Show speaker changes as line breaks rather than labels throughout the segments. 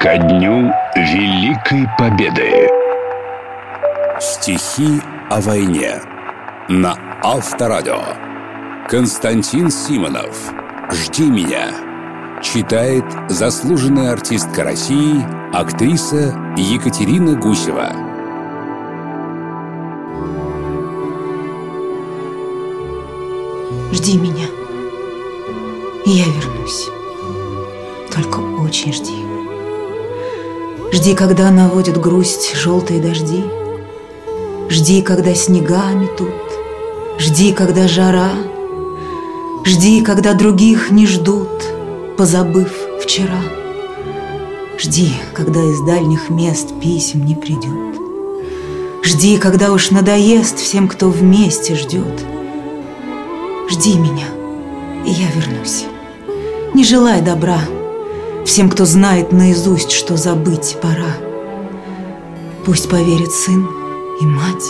Ко дню Великой Победы
Стихи о войне на Авторадио. Константин Симонов «Жди меня» Читает заслуженная артистка России, актриса Екатерина Гусева
Жди меня, и я вернусь. Только очень жди. Жди, когда наводят грусть желтые дожди. Жди, когда снега метут. Жди, когда жара. Жди, когда других не ждут, позабыв вчера. Жди, когда из дальних мест писем не придет. Жди, когда уж надоест всем, кто вместе ждет. Жди меня, и я вернусь. Не желай добра всем, кто знает наизусть, что забыть пора. Пусть поверит сын и мать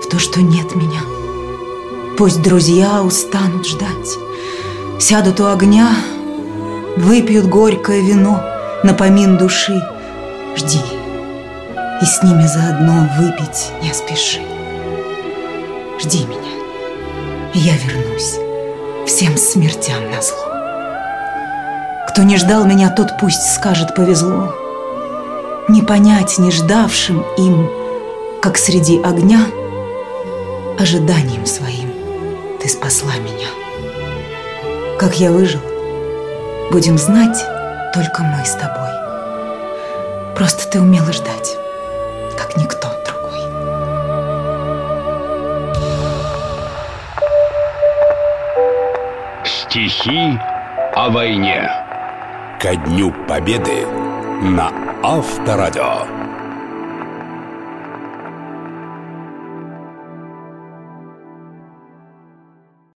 в то, что нет меня. Пусть друзья устанут ждать, сядут у огня, выпьют горькое вино на помин души. Жди, и с ними заодно выпить не спеши. Жди меня, и я вернусь всем смертям на зло. Кто не ждал меня, тот пусть скажет повезло. Не понять не ждавшим им, как среди огня, ожиданием своим ты спасла меня. Как я выжил, будем знать только мы с тобой. Просто ты умела ждать, как никто другой.
Стихи о войне
Ко дню Победы на Авторадио.